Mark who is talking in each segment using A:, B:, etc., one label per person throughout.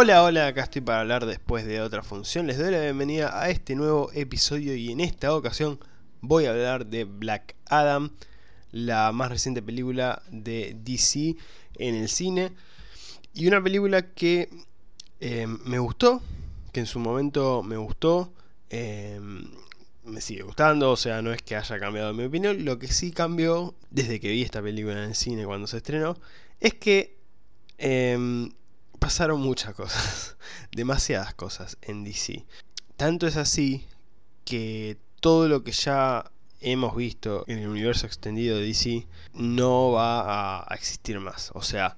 A: Hola, hola, acá estoy para hablar después de otra función. Les doy la bienvenida a este nuevo episodio y en esta ocasión voy a hablar de Black Adam, la más reciente película de DC en el cine. Y una película que eh, me gustó, que en su momento me gustó, eh, me sigue gustando, o sea, no es que haya cambiado mi opinión. Lo que sí cambió desde que vi esta película en el cine cuando se estrenó es que... Eh, pasaron muchas cosas, demasiadas cosas en DC. Tanto es así que todo lo que ya hemos visto en el universo extendido de DC no va a existir más. O sea,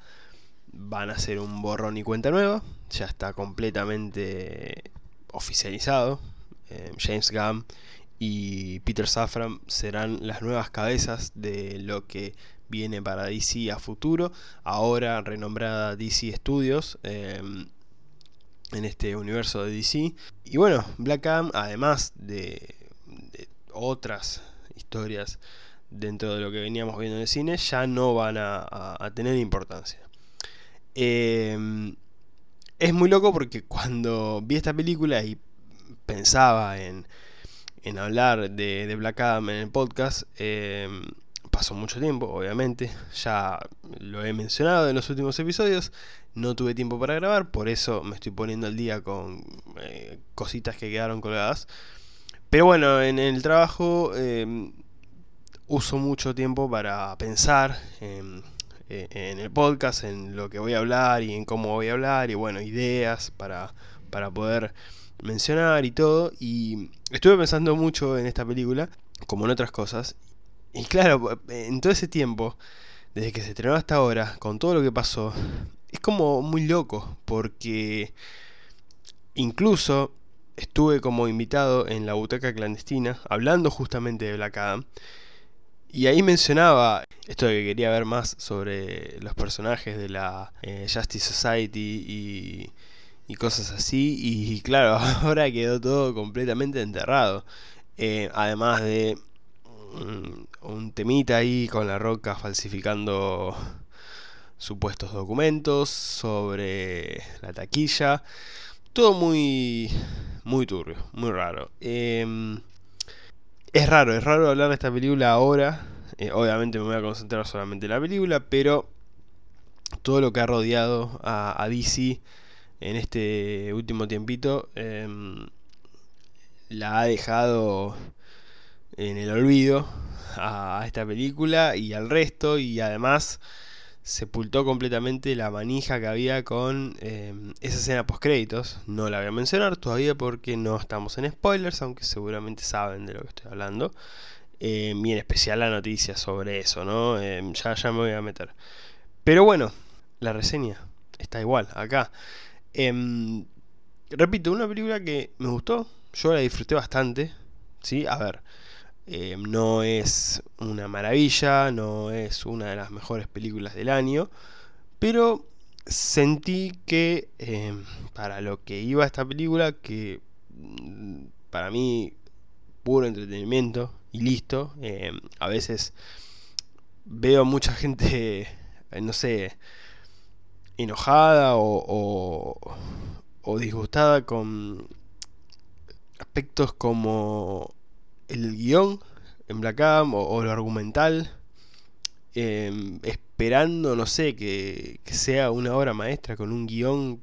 A: van a ser un borrón y cuenta nueva. Ya está completamente oficializado. Eh, James Gunn y Peter Safran serán las nuevas cabezas de lo que viene para DC a futuro, ahora renombrada DC Studios. Em, en este universo de DC. Y bueno, Black Adam, además de, otras historias dentro de lo que veníamos viendo en el cine, ya no van a, tener importancia. Em, es muy loco porque cuando vi esta película y pensaba en, en hablar de, de, Black Adam en el podcast, eh, pasó mucho tiempo, obviamente, ya lo he mencionado en los últimos episodios, no tuve tiempo para grabar, por eso me estoy poniendo al día con eh, cositas que quedaron colgadas. Pero bueno, en el trabajo em, uso mucho tiempo para pensar en, en, el podcast, en lo que voy a hablar y en cómo voy a hablar, y bueno, ideas para, para poder mencionar y todo. Y estuve pensando mucho en esta película, como en otras cosas, y claro, en todo ese tiempo, desde que se estrenó hasta ahora, con todo lo que pasó, es como muy loco, porque incluso estuve como invitado en la butaca clandestina, hablando justamente de Black Adam, y ahí mencionaba esto de que quería ver más sobre los personajes de la eh, Justice Society y, cosas así, y, claro, ahora quedó todo completamente enterrado. Eh, además de un, temita ahí con la roca falsificando supuestos documentos sobre la taquilla. Todo muy, muy turbio, muy raro. Em, es raro, es raro hablar de esta película ahora. Eh, obviamente me voy a concentrar solamente en la película, pero todo lo que ha rodeado a, DC en este último tiempito em, la ha dejado en el olvido a esta película y al resto y además sepultó completamente la manija que había con eh, esa escena post créditos no la voy a mencionar todavía porque no estamos en spoilers aunque seguramente saben de lo que estoy hablando. Eh, y en especial la noticia sobre eso no eh, ya, ya me voy a meter. Pero bueno la reseña está igual acá. Em, repito una película que me gustó yo la disfruté bastante sí a ver eh, no es una maravilla, no es una de las mejores películas del año, pero sentí que eh, para lo que iba esta película, que mm, para mí puro entretenimiento y listo, eh, a veces veo mucha gente, no sé, enojada o, o disgustada con aspectos como el guion en Black Adam o, lo argumental, em, esperando, no sé, que, sea una obra maestra con un guion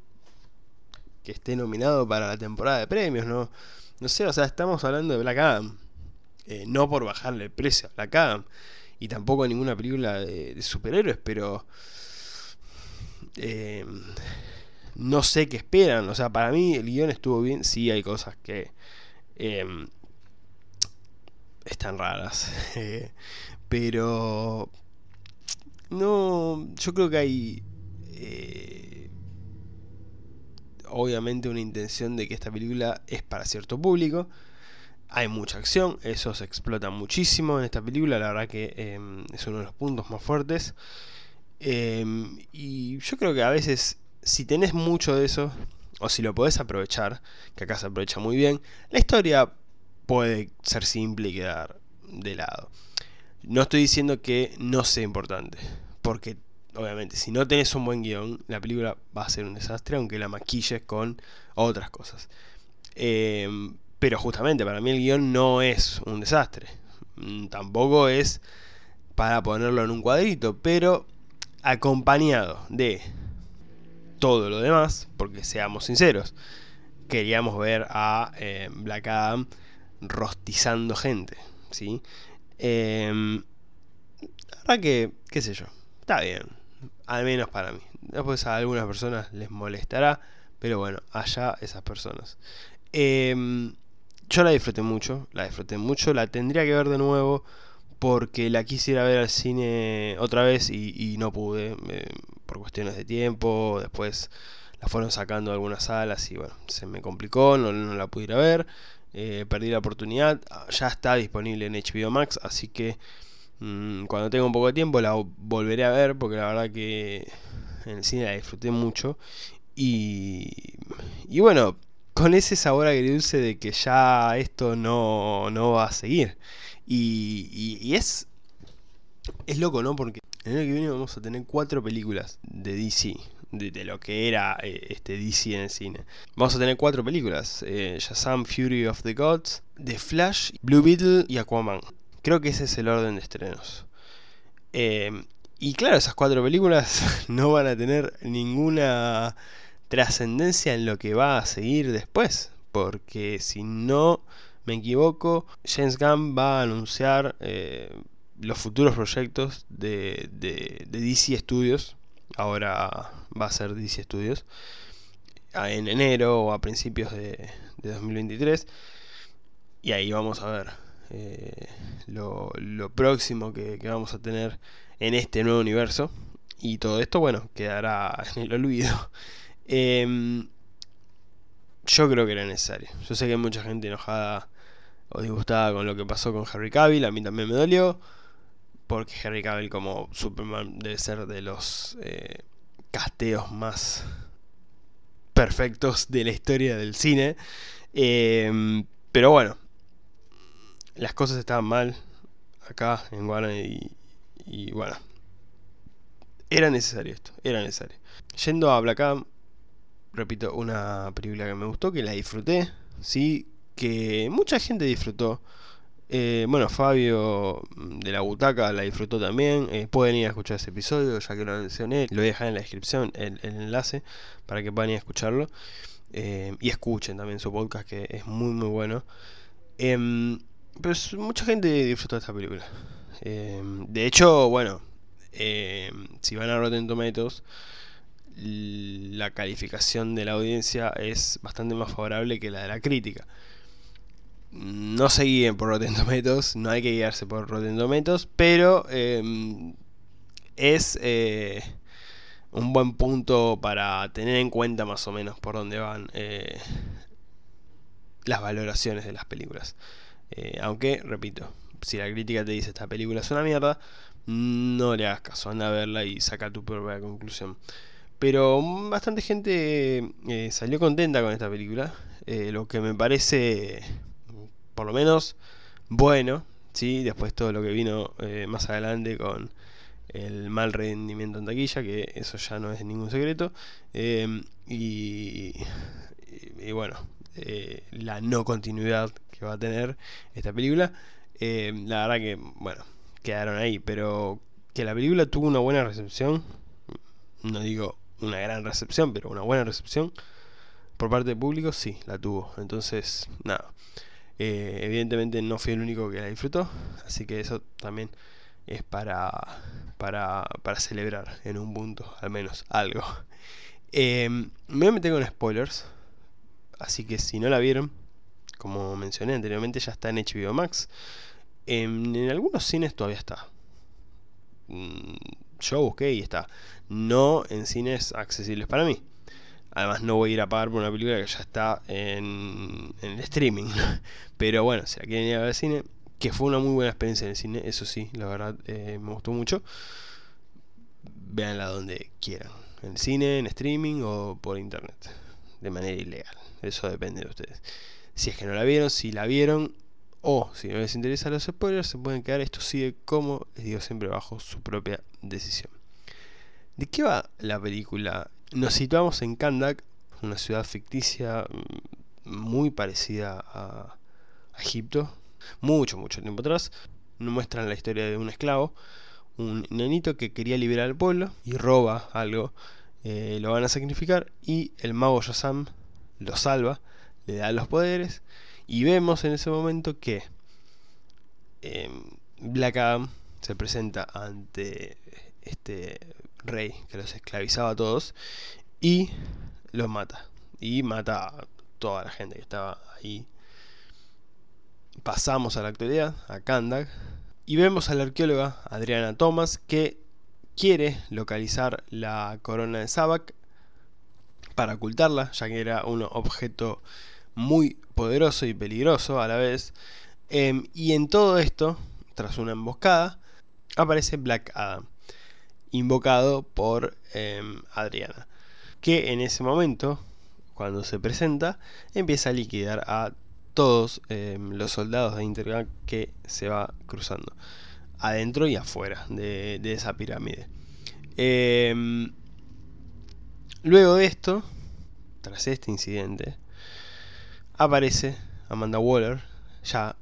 A: que esté nominado para la temporada de premios, ¿no? No sé, o sea, estamos hablando de Black Adam. Eh, no por bajarle el precio a Black Adam. Y tampoco ninguna película de, superhéroes, pero... Em, no sé qué esperan. O sea, para mí el guion estuvo bien. Sí, hay cosas que em, están raras. pero no, yo creo que hay eh, obviamente una intención de que esta película es para cierto público. Hay mucha acción, eso se explota muchísimo en esta película, la verdad que em, es uno de los puntos más fuertes. Em, y yo creo que a veces, si tenés mucho de eso, o si lo podés aprovechar, que acá se aprovecha muy bien, la historia puede ser simple y quedar de lado. No estoy diciendo que no sea importante, porque obviamente, si no tenés un buen guion, la película va a ser un desastre, aunque la maquilles con otras cosas. Em, pero justamente para mí el guion no es un desastre. Mm, tampoco es para ponerlo en un cuadrito, pero acompañado de todo lo demás, porque seamos sinceros, queríamos ver a eh, Black Adam rostizando gente, ¿sí? Eh, la verdad que, qué sé yo, está bien, al menos para mí. Después a algunas personas les molestará, pero bueno, allá esas personas. Em, yo la disfruté mucho, la disfruté mucho, la tendría que ver de nuevo porque la quisiera ver al cine otra vez y, no pude eh, por cuestiones de tiempo, después la fueron sacando de algunas salas y bueno, se me complicó, no, la pude ir a ver, eh, perdí la oportunidad, ya está disponible en HBO Max, así que mm, cuando tenga un poco de tiempo la volveré a ver porque la verdad que en el cine la disfruté mucho y, y bueno, con ese sabor agridulce de que ya esto no, no va a seguir. Y, y, es, es loco, ¿no? Porque en el año que viene vamos a tener cuatro películas de DC. De, lo que era eh, este DC en el cine. Vamos a tener cuatro películas: eh, Shazam, Fury of the Gods, The Flash, Blue Beetle y Aquaman. Creo que ese es el orden de estrenos. Eh, y claro, esas cuatro películas no van a tener ninguna trascendencia en lo que va a seguir después. Porque si no me equivoco, James Gunn va a anunciar eh, los futuros proyectos de, de, DC Studios. Ahora va a ser DC Studios. En enero o a principios de, 2023. Y ahí vamos a ver eh, lo, próximo que, vamos a tener en este nuevo universo. Y todo esto, bueno, quedará en el olvido. Em, yo creo que era necesario. Yo sé que hay mucha gente enojada o disgustada con lo que pasó con Harry Cavill. A mí también me dolió. Porque Harry Cavill como Superman debe ser de los eh, casteos más perfectos de la historia del cine. Em, pero bueno, las cosas estaban mal acá en Warner y, bueno, era necesario esto, era necesario. Yendo a Black Adam, repito, una película que me gustó, que la disfruté, sí, que mucha gente disfrutó. Eh, bueno, Fabio mm, de la butaca la disfrutó también. Eh, pueden ir a escuchar ese episodio, ya que lo mencioné. Lo voy a dejar en la descripción el, enlace para que puedan ir a escucharlo. Eh, y escuchen también su podcast, que es muy, muy bueno. Em, pero mucha gente disfrutó de esta película. Em, de hecho, bueno, em, si van a Rotten Tomatoes la calificación de la audiencia es bastante más favorable que la de la crítica. No se guíen por Rotten Tomatoes, no hay que guiarse por Rotten Tomatoes, pero em, es eh, un buen punto para tener en cuenta más o menos por dónde van eh, las valoraciones de las películas. Eh, aunque, repito, si la crítica te dice esta película es una mierda, no le hagas caso, anda a verla y saca tu propia conclusión. Pero bastante gente salió contenta con esta película. Lo que me parece, por lo menos, bueno. ¿sí? Después todo lo que vino eh, más adelante con el mal rendimiento en taquilla, que eso ya no es ningún secreto. Em, y, y, bueno, la no continuidad que va a tener esta película. Em, la verdad que, bueno, quedaron ahí. Pero que la película tuvo una buena recepción. No digo una gran recepción, pero una buena recepción por parte del público, sí, la tuvo. Entonces, nada. Eh, evidentemente no fui el único que la disfrutó, así que eso también es para, para, para celebrar en un punto, al menos algo. Eh, me voy a meter con spoilers, así que si no la vieron, como mencioné anteriormente, ya está en HBO Max. En, en algunos cines todavía está. Mm, yo busqué y está. No en cines accesibles para mí. Además no voy a ir a pagar por una película que ya está en, el streaming. Pero bueno, si la quieren ir a ver al cine, que fue una muy buena experiencia en el cine, eso sí, la verdad eh, me gustó mucho. Véanla donde quieran. En el cine, en streaming o por internet. De manera ilegal. Eso depende de ustedes. Si es que no la vieron, si la vieron, o si no les interesa los spoilers, se pueden quedar. Esto sigue como les digo siempre bajo su propia decisión. ¿De qué va la película? Nos situamos en Kandak, una ciudad ficticia mm, muy parecida a, Egipto, mucho, mucho tiempo atrás. Nos muestran la historia de un esclavo, un nenito que quería liberar al pueblo y roba algo, eh, lo van a sacrificar y el mago Yasam lo salva, le da los poderes y vemos en ese momento que em, Black Adam se presenta ante este rey que los esclavizaba a todos y los mata. Y mata a toda la gente que estaba ahí. Pasamos a la actualidad, a Kandak, y vemos a la arqueóloga Adriana Thomas que quiere localizar la corona de Sabak para ocultarla, ya que era un objeto muy poderoso y peligroso a la vez. Em, y en todo esto, tras una emboscada, aparece Black Adam invocado por em, Adriana, que en ese momento, cuando se presenta, empieza a liquidar a todos em, los soldados de Intergang que se va cruzando, adentro y afuera de, esa pirámide. Em, luego de esto, tras este incidente, aparece Amanda Waller, ya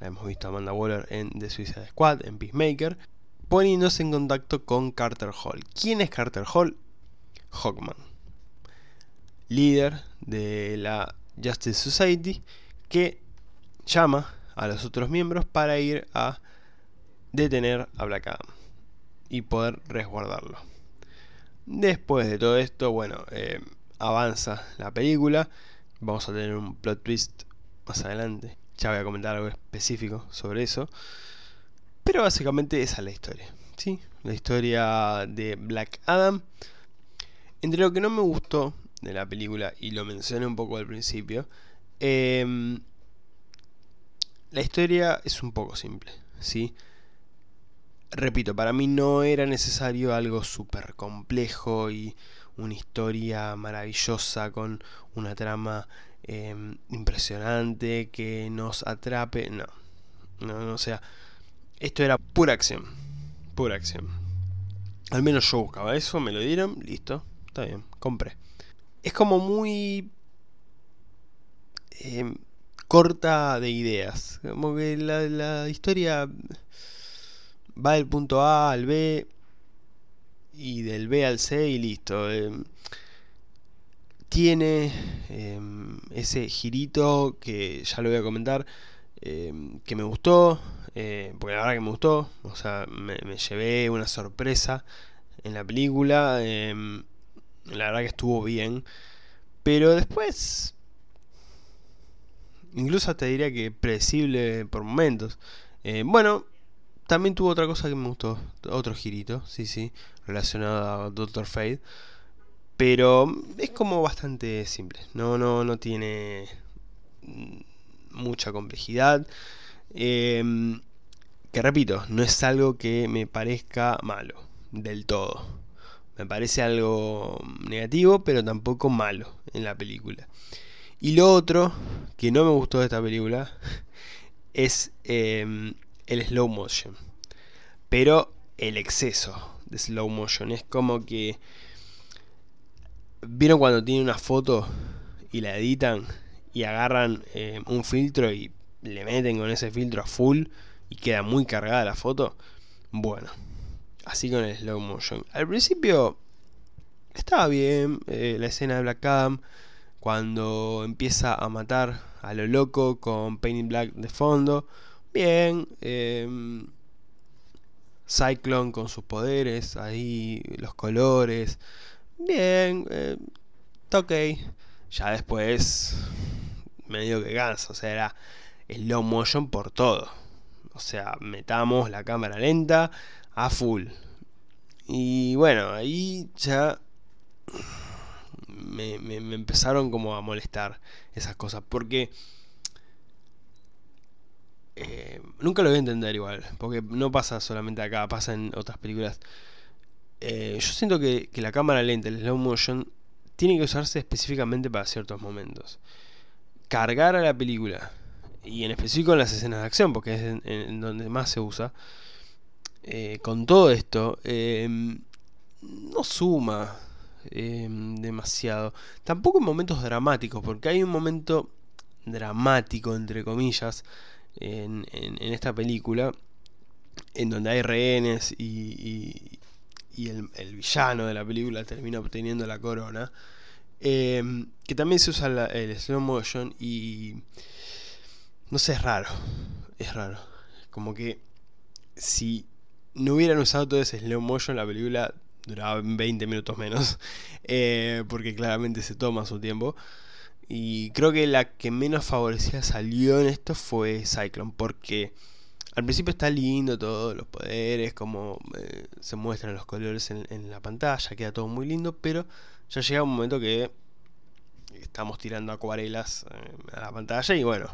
A: la hemos visto Amanda Waller en The Suicide Squad, en Peacemaker, poniéndose en contacto con Carter Hall. ¿Quién es Carter Hall? Hawkman, líder de la Justice Society, que llama a los otros miembros para ir a detener a Black Adam y poder resguardarlo. Después de todo esto, bueno, eh, avanza la película. Vamos a tener un plot twist más adelante. Ya voy a comentar algo específico sobre eso. Pero básicamente esa es la historia. ¿sí? La historia de Black Adam. Entre lo que no me gustó de la película, y lo mencioné un poco al principio, em, la historia es un poco simple. ¿sí? Repito, para mí no era necesario algo súper complejo y una historia maravillosa con una trama em, impresionante que nos atrape. No, no, no, o sea, esto era pura acción. Pura acción. Al menos yo buscaba eso, me lo dieron, listo. Está bien, compré. Es como muy... Em, corta de ideas. Como que la, historia va del punto A al B y del B al C y listo. Em, tiene em, ese girito que ya lo voy a comentar, que me gustó, eh, porque la verdad que me gustó, o sea, me, llevé una sorpresa en la película, em, la verdad que estuvo bien, pero después, incluso te diría que predecible por momentos. Eh, bueno, también tuvo otra cosa que me gustó, otro girito, sí, sí, relacionado a Doctor Fate. Pero es como bastante simple, no, no, no tiene mucha complejidad. Em, que repito, no es algo que me parezca malo, del todo. Me parece algo negativo, pero tampoco malo en la película. Y lo otro que no me gustó de esta película es em, el slow motion. Pero el exceso de slow motion. Es como que... ¿Vieron cuando tienen una foto y la editan y agarran em, un filtro y le meten con ese filtro a full y queda muy cargada la foto. Bueno, así con el slow motion. Al principio estaba bien eh, la escena de Black Adam cuando empieza a matar a lo loco con Painting Black de fondo. Bien. Em, Cyclone con sus poderes, ahí los colores. Bien, eh. Ya después medio que ganso, o sea, slow motion por todo. O sea, metamos la cámara lenta a full. Y bueno, ahí ya me, empezaron como a molestar esas cosas. Porque eh, nunca lo voy a entender igual. Porque no pasa solamente acá, pasa en otras películas. Eh, yo siento que, que la cámara lenta, el slow motion, tiene que usarse específicamente para ciertos momentos. Cargar a la película y en específico en las escenas de acción, porque es en, donde más se usa, eh, con todo esto, em, no suma em, demasiado. Tampoco en momentos dramáticos, porque hay un momento dramático, entre comillas, en, esta película, en donde hay rehenes y, y, el, villano de la película termina obteniendo la corona. Em, que también se usa el slow motion y... No sé, es raro. Es raro. Como que si no hubieran usado todo ese slow motion, la película duraba 20 minutos menos. Eh, porque claramente se toma su tiempo. Y creo que la que menos favorecida salió en esto fue Cyclone, porque al principio está lindo todo, los poderes, como eh, se muestran los colores en, la pantalla, queda todo muy lindo, pero ya llega un momento que estamos tirando acuarelas eh, a la pantalla y bueno,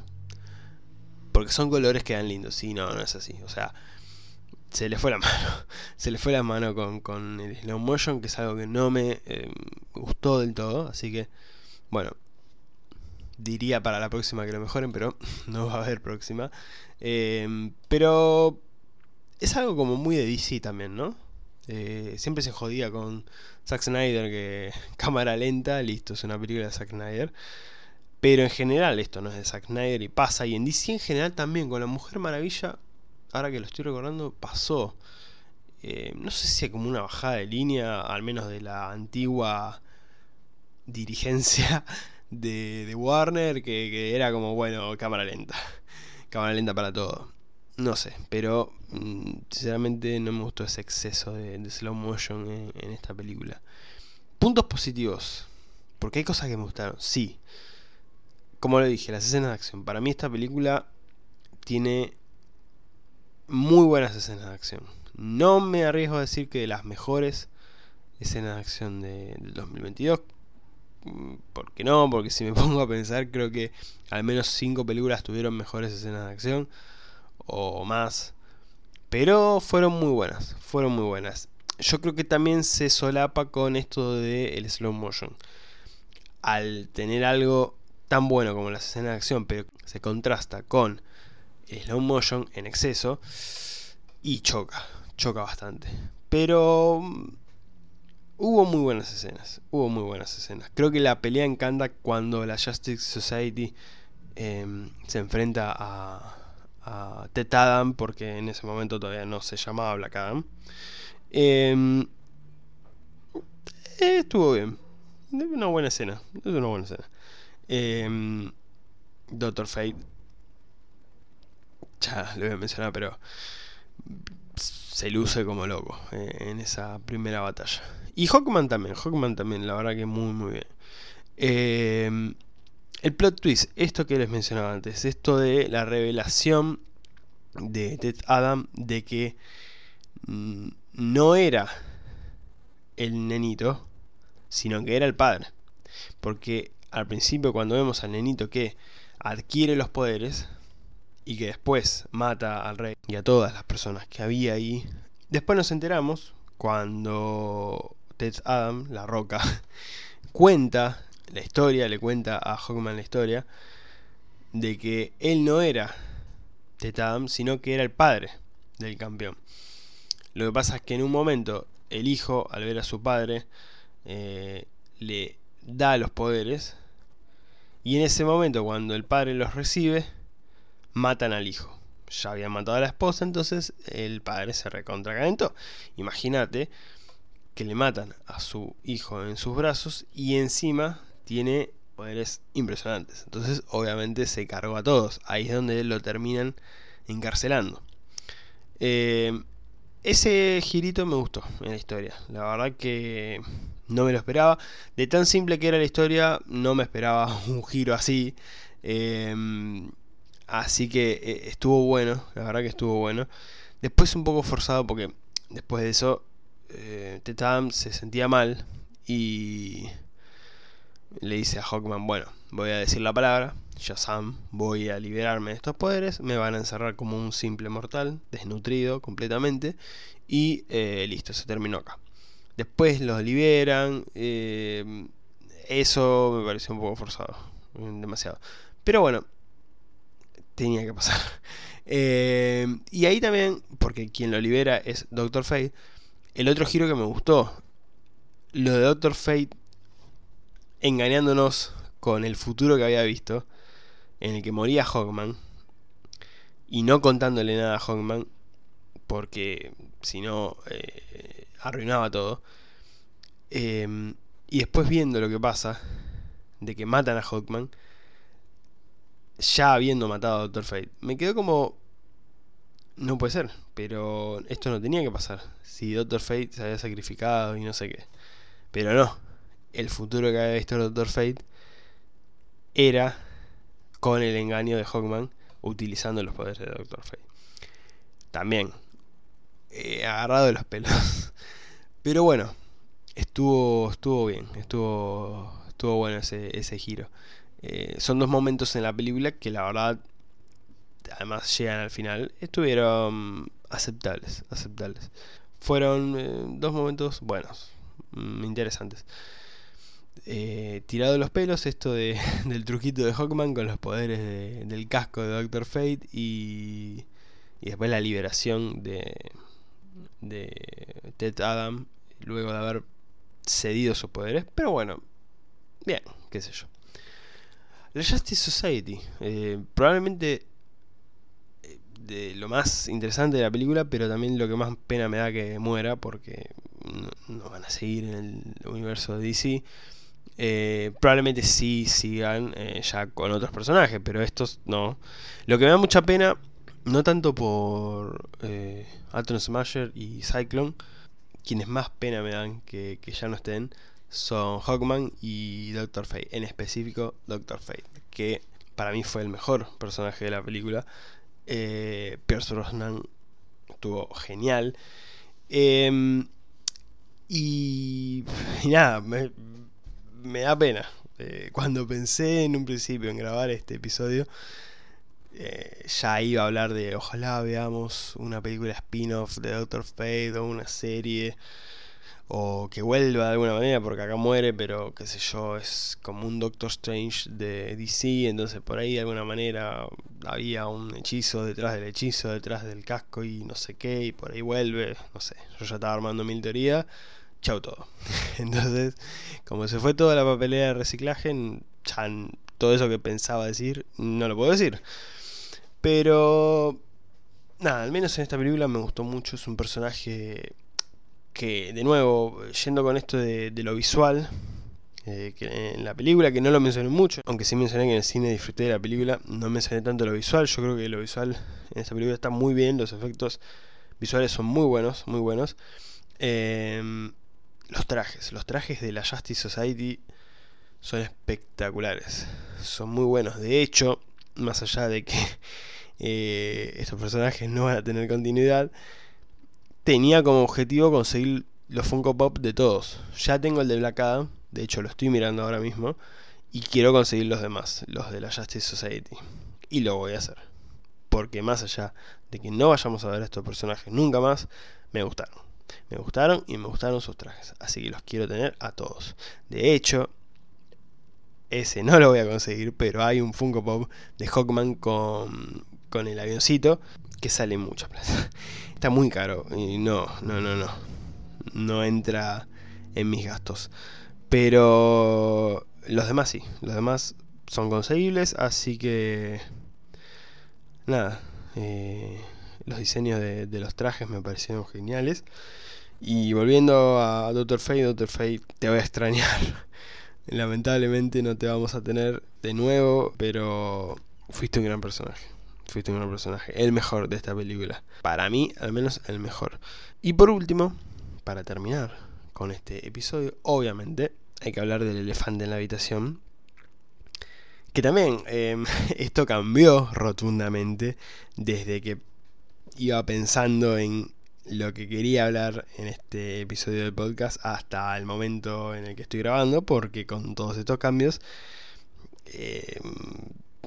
A: porque son colores que quedan lindos, sí, no, no es así, o sea, se le fue la mano, se le fue la mano con, con el slow motion, que es algo que no me eh, gustó del todo, así que, bueno, diría para la próxima que lo mejoren, pero no va a haber próxima. Em, pero es algo como muy de DC también, ¿no? Eh, siempre se jodía con Zack Snyder que cámara lenta, listo, es una película de Zack Snyder. Pero en general esto no es de Zack Snyder y pasa. Y en DC en general también, con la Mujer Maravilla, ahora que lo estoy recordando, pasó. Eh, no sé si hay como una bajada de línea, al menos de la antigua dirigencia de, Warner que, era como, bueno, cámara lenta. Cámara lenta para todo. No sé, pero mm, sinceramente no me gustó ese exceso de, slow motion en, esta película. Puntos positivos. Porque hay cosas que me gustaron. Sí. Como lo dije, las escenas de acción. Para mí esta película tiene muy buenas escenas de acción. No me arriesgo a decir que de las mejores escenas de acción de, del 2022. Mm, ¿Por qué no? Porque si me pongo a pensar, creo que al menos 5 películas tuvieron mejores escenas de acción o más. Pero fueron muy buenas, fueron muy buenas. Yo creo que también se solapa con esto del el slow motion. Al tener algo tan bueno como las escenas de acción, pero se contrasta con el slow motion en exceso y choca, choca bastante. Pero Hubo muy buenas escenas, hubo muy buenas escenas. Creo que la pelea encanta cuando la Justice Society em, se enfrenta a, a Adam, porque en ese momento todavía no se llamaba Black Adam. Em, estuvo bien, una buena escena, es una buena escena. Em, Doctor Fate, ya lo voy a mencionar, pero se luce como loco eh, en esa primera batalla. Y Hawkman también, Hawkman también, la verdad que muy muy bien. Eh, el plot twist, esto que les mencionaba antes, esto de la revelación de Ted Adam de que mm, no era el nenito, sino que era el padre. Porque al principio cuando vemos al nenito que adquiere los poderes y que después mata al rey y a todas las personas que había ahí, después nos enteramos cuando Ted Adam, la roca, cuenta la historia, le cuenta a Hawkman la historia, de que él no era Ted Adam, sino que era el padre del campeón. Lo que pasa es que en un momento el hijo, al ver a su padre, eh, le da los poderes, y en ese momento, cuando el padre los recibe, matan al hijo. Ya habían matado a la esposa, entonces el padre se recontracalentó. Imagínate que le matan a su hijo en sus brazos y encima tiene poderes impresionantes. Entonces obviamente se cargó a todos. Ahí es donde lo terminan encarcelando. Eh, ese girito me gustó en la historia. La verdad que no me lo esperaba. De tan simple que era la historia, no me esperaba un giro así. Eh, así que eh, estuvo bueno, la verdad que estuvo bueno. Después un poco forzado porque después de eso eh, Tetam se sentía mal y le dice a Hawkman, bueno, voy a decir la palabra, Shazam, voy a liberarme de estos poderes, me van a encerrar como un simple mortal, desnutrido completamente, y eh, listo, se terminó acá. Después los liberan, eh, eso me pareció un poco forzado, demasiado. Pero bueno, tenía que pasar. y ahí también, porque quien lo libera es Doctor Fate, el otro giro que me gustó lo de Doctor Fate engañándonos con el futuro que había visto, en el que moría Hawkman, y no contándole nada a Hawkman, porque si no eh, arruinaba todo. Em, y después viendo lo que pasa, de que matan a Hawkman, ya habiendo matado a Doctor Fate, me quedó como... No puede ser, pero esto no tenía que pasar. Si Doctor Fate se había sacrificado y no sé qué. Pero no, el futuro que había visto Doctor Fate era con el engaño de Hawkman utilizando los poderes de Doctor Fate. También, eh, agarrado de los pelos. Pero bueno, estuvo, estuvo bien, estuvo, estuvo bueno ese, ese giro. Eh, son dos momentos en la película que la verdad, además llegan al final, estuvieron aceptables, aceptables. Fueron eh, dos momentos buenos, mm, interesantes. Tirado los pelos esto de, del truquito de Hawkman con los poderes del casco de Doctor Fate y, y después la liberación de, de Ted Adam luego de haber cedido sus poderes. Pero bueno, bien, qué sé yo. La Justice Society, eh, probablemente eh, de lo más interesante de la película, pero también lo que más pena me da que muera porque no van a seguir en el universo de DC. Eh, probablemente sí sigan ya con otros personajes, pero estos no. Lo que me da mucha pena, no tanto por eh, Atom Smasher y Cyclone, quienes más pena me dan que, ya no estén, son Hawkman y Doctor Fate, en específico Doctor Fate, que para mí fue el mejor personaje de la película. Eh, Pierce Brosnan estuvo genial. Em, y, y, nada, me, me da pena. Eh, cuando pensé en un principio en grabar este episodio, eh, ya iba a hablar de ojalá veamos una película spin-off de Doctor Fate o una serie o que vuelva de alguna manera porque acá muere pero qué sé yo es como un Doctor Strange de DC entonces por ahí de alguna manera había un hechizo detrás del hechizo detrás del casco y no sé qué y por ahí vuelve no sé yo ya estaba armando mil teorías chau todo. Entonces, como se fue toda la papelera de reciclaje, ya todo eso que pensaba decir no lo puedo decir. Pero, nada, al menos en esta película me gustó mucho. Es un personaje que, de nuevo, yendo con esto de, lo visual, eh, en la película, que no lo mencioné mucho, aunque sí mencioné que en el cine disfruté de la película, no mencioné tanto lo visual. Yo creo que lo visual en esta película está muy bien, los efectos visuales son muy buenos, muy buenos. Eh, los trajes, los trajes de la Justice Society son espectaculares, son muy buenos. De hecho, más allá de que eh, estos personajes no van a tener continuidad, tenía como objetivo conseguir los Funko Pop de todos. Ya tengo el de Black Adam, de hecho lo estoy mirando ahora mismo, y quiero conseguir los demás, los de la Justice Society. Y lo voy a hacer. Porque más allá de que no vayamos a ver a estos personajes nunca más, me gustaron. Me gustaron y me gustaron sus trajes. Así que los quiero tener a todos. De hecho, ese no lo voy a conseguir, pero hay un Funko Pop de Hawkman con, con el avioncito que sale mucha plata. Está muy caro y no, no, no, no. No entra en mis gastos. Pero los demás sí, los demás son conseguibles, así que nada. Eh, los diseños de, los trajes me parecieron geniales. Y volviendo a Doctor Fate, Doctor Fate, te voy a extrañar. Lamentablemente no te vamos a tener de nuevo, pero fuiste un gran personaje. Fuiste un gran personaje. El mejor de esta película. Para mí, al menos el mejor. Y por último, para terminar con este episodio, obviamente hay que hablar del elefante en la habitación. Que también em, esto cambió rotundamente desde que iba pensando en lo que quería hablar en este episodio del podcast hasta el momento en el que estoy grabando, porque con todos estos cambios, eh,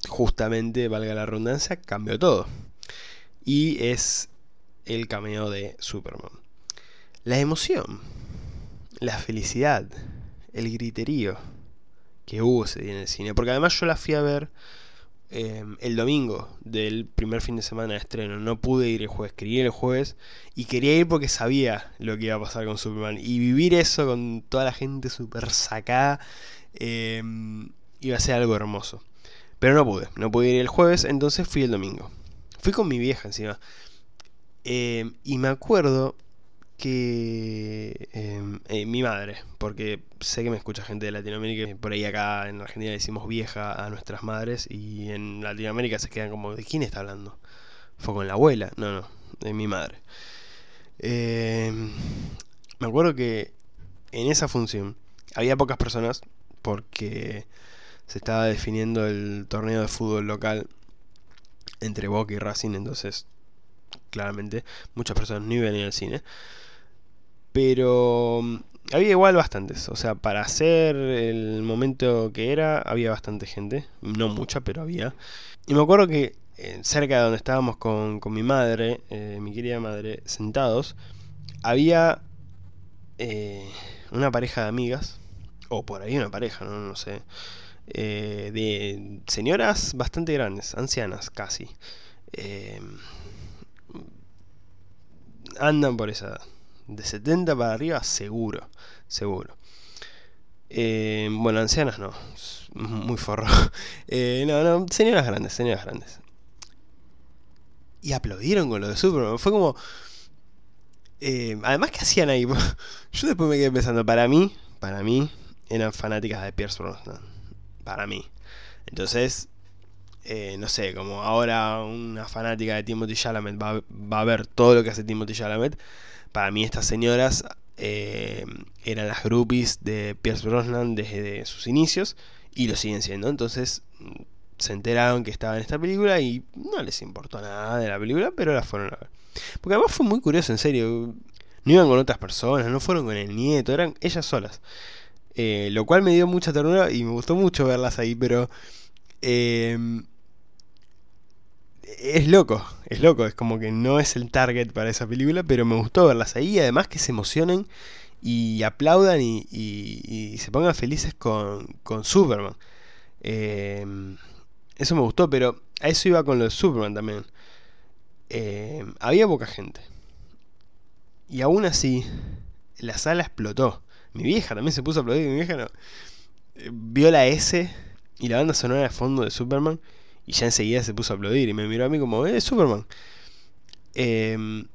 A: justamente, valga la redundancia, cambió todo. Y es el cameo de Superman. La emoción, la felicidad, el griterío que hubo ese día en el cine, porque además yo la fui a ver em, el domingo del primer fin de semana de estreno. No pude ir el jueves, quería ir el jueves y quería ir porque sabía lo que iba a pasar con Superman. Y vivir eso con toda la gente súper sacada em, iba a ser algo hermoso. Pero no pude, no pude ir el jueves, entonces fui el domingo. Fui con mi vieja encima. Em, y me acuerdo que em, eh, mi madre, porque sé que me escucha gente de Latinoamérica, por ahí acá en Argentina decimos vieja a nuestras madres y en Latinoamérica se quedan como, ¿de quién está hablando? ¿Fue con la abuela? No, no, de mi madre. Em, me acuerdo que en esa función había pocas personas porque se estaba definiendo el torneo de fútbol local entre Boca y Racing, entonces claramente muchas personas no iban a ir al cine. Pero mm, había igual bastantes. O sea, para hacer el momento que era, había bastante gente. No mucha, pero había. Y me acuerdo que eh, cerca de donde estábamos con, mi madre, eh, mi querida madre, sentados, había eh, una pareja de amigas. O por ahí una pareja, no, no sé. de señoras bastante grandes, ancianas casi. andan por esa edad de 70 para arriba, seguro, seguro. Eh, bueno, ancianas no, muy forro. Eh, no, no, señoras grandes, señoras grandes. Y aplaudieron con lo de Superman. Fue como... Eh, además, ¿qué hacían ahí? Yo después me quedé pensando, para mí, para mí, eran fanáticas de Pierce Brosnan. Para mí. Entonces, no sé, como ahora una fanática de Timothy Chalamet va, va, a ver todo lo que hace Timothy Chalamet, para mí estas señoras eh, eran las groupies de Pierce Brosnan desde sus inicios y lo siguen siendo. Entonces mm, se enteraron que estaba en esta película y no les importó nada de la película, pero la fueron a ver. Porque además fue muy curioso, en serio. No iban con otras personas, no fueron con el nieto, eran ellas solas. Eh, lo cual me dio mucha ternura y me gustó mucho verlas ahí, pero... Eh, es loco, es loco, es como que no es el target para esa película, pero me gustó verlas ahí, además que se emocionen y aplaudan y, se pongan felices con, Superman. Em, eso me gustó, pero a eso iba con lo de Superman también. Em, había poca gente. Y aún así, la sala explotó. Mi vieja también se puso a aplaudir, mi vieja no. Vio la S y la banda sonora de fondo de Superman y ya enseguida se puso a aplaudir y me miró a mí como, eh, Superman. Em,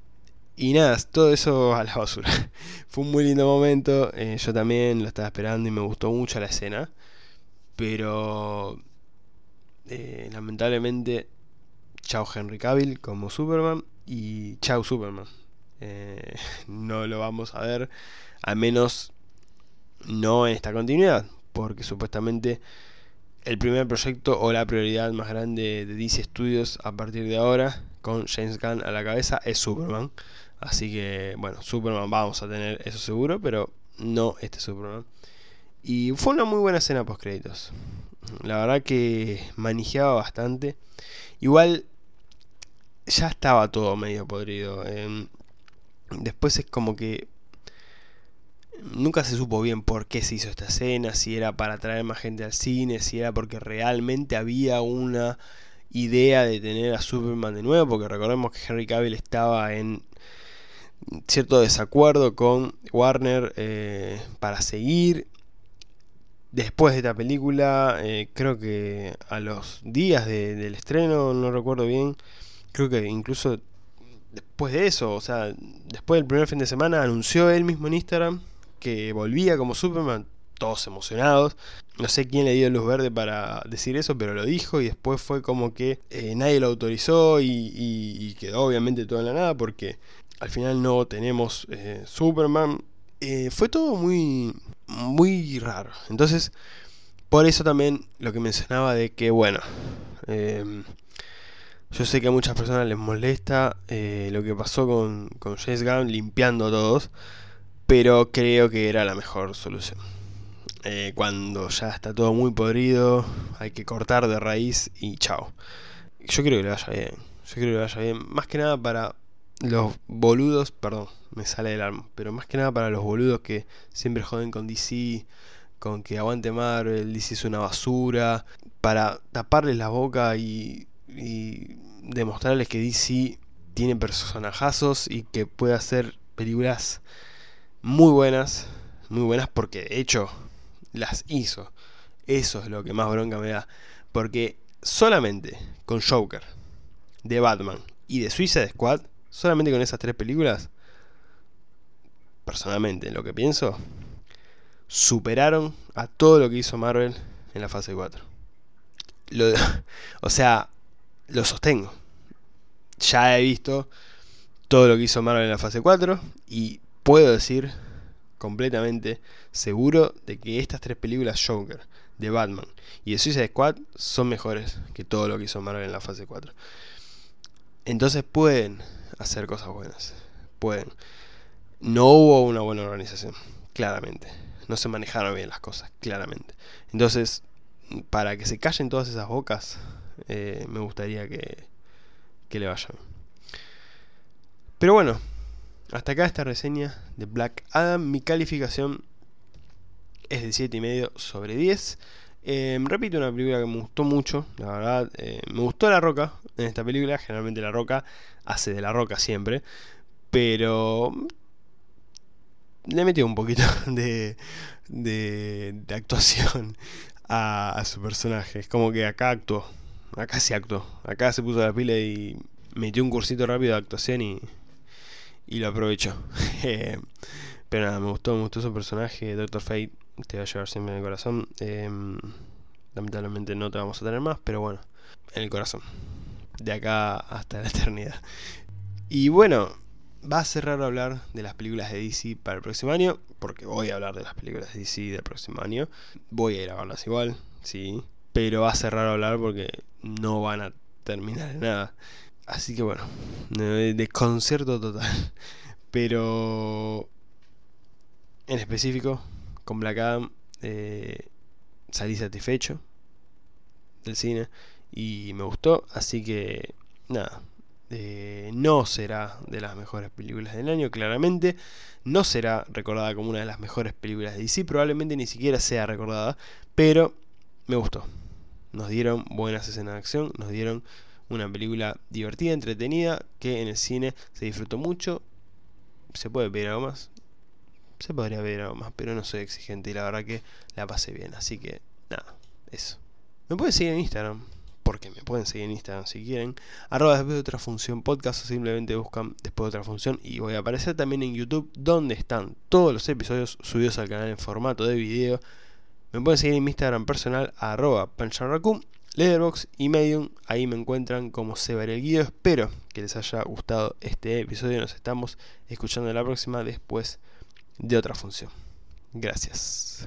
A: y nada, todo eso a la basura. Fue un muy lindo momento, eh, yo también lo estaba esperando y me gustó mucho la escena. Pero eh, lamentablemente, chao Henry Cavill como Superman y chao Superman. Eh, no lo vamos a ver, al menos no en esta continuidad, porque supuestamente el primer proyecto o la prioridad más grande de DC Studios a partir de ahora, con James Gunn a la cabeza, es Superman. Así que, bueno, Superman vamos a tener eso seguro, pero no este Superman. Y fue una muy buena escena post créditos. La verdad que manejaba bastante. Igual ya estaba todo medio podrido. Em, después es como que nunca se supo bien por qué se hizo esta escena, si era para atraer más gente al cine, si era porque realmente había una idea de tener a Superman de nuevo, porque recordemos que Henry Cavill estaba en cierto desacuerdo con Warner eh, para seguir. Después de esta película, eh, creo que a los días del estreno, no recuerdo bien, creo que incluso después de eso, o sea, después del primer fin de semana, anunció él mismo en Instagram que volvía como Superman, todos emocionados. No sé quién le dio luz verde para decir eso, pero lo dijo y después fue como que eh, nadie lo autorizó y, quedó obviamente todo en la nada porque al final no tenemos eh, Superman. Eh, fue todo muy, muy raro. Entonces, por eso también lo que mencionaba de que, bueno, em, yo sé que a muchas personas les molesta lo que pasó con, con James Gunn limpiando a todos pero creo que era la mejor solución. Eh, cuando ya está todo muy podrido, hay que cortar de raíz y chao. Yo creo que le vaya bien. Yo creo que le vaya bien. Más que nada para los boludos, perdón, me sale del alma, pero más que nada para los boludos que siempre joden con DC, con que aguante Marvel, DC es una basura, para taparles la boca y, y demostrarles que DC tiene personajazos y que puede hacer películas muy buenas, muy buenas porque de hecho las hizo. Eso es lo que más bronca me da. Porque solamente con Joker, de Batman y de Suicide Squad, solamente con esas tres películas, personalmente, lo que pienso, superaron a todo lo que hizo Marvel en la fase 4. o sea, lo sostengo. Ya he visto todo lo que hizo Marvel en la fase 4 y puedo decir completamente seguro de que estas tres películas Joker, de Batman y de Suicide Squad son mejores que todo lo que hizo Marvel en la fase 4. Entonces pueden hacer cosas buenas. Pueden. No hubo una buena organización, claramente. No se manejaron bien las cosas, claramente. Entonces, para que se callen todas esas bocas, eh, me gustaría que, que le vayan. Pero bueno, hasta acá esta reseña de Black Adam. Mi calificación es de 7,5 sobre 10. Em, repito, una película que me gustó mucho, la verdad. Eh, me gustó La Roca en esta película. Generalmente La Roca hace de La Roca siempre. Pero le metió un poquito de, de, actuación a, su personaje. Es como que acá actuó. Acá se actuó. Acá se puso la pila y metió un cursito rápido de actuación y, y lo aprovechó. Pero nada, me gustó, me gustó su personaje. Doctor Fate te va a llevar siempre en el corazón. Em, lamentablemente no te vamos a tener más, pero bueno, en el corazón. De acá hasta la eternidad. Y bueno, va a ser raro hablar de las películas de DC para el próximo año, porque voy a hablar de las películas de DC del próximo año. Voy a ir a verlas igual, sí, pero va a ser raro hablar porque no van a terminar en nada. Así que bueno, desconcierto total. Pero en específico, con Black Adam eh, salí satisfecho del cine y me gustó, así que nada, eh, no será de las mejores películas del año, claramente, no será recordada como una de las mejores películas de DC, probablemente ni siquiera sea recordada, pero me gustó. Nos dieron buenas escenas de acción, nos dieron una película divertida, entretenida, que en el cine se disfrutó mucho. Se puede pedir algo más, se podría ver algo más, pero no soy exigente y la verdad que la pasé bien. Así que, nada, eso. Me pueden seguir en Instagram, porque me pueden seguir en Instagram si quieren. Arroba después de otra función podcast o simplemente buscan después de otra función y voy a aparecer también en YouTube donde están todos los episodios subidos al canal en formato de video. Me pueden seguir en mi Instagram personal arroba panchanracum, Letterboxd y Medium. Ahí me encuentran como se el guido. Espero que les haya gustado este episodio. Nos estamos escuchando la próxima después de otra función. Gracias.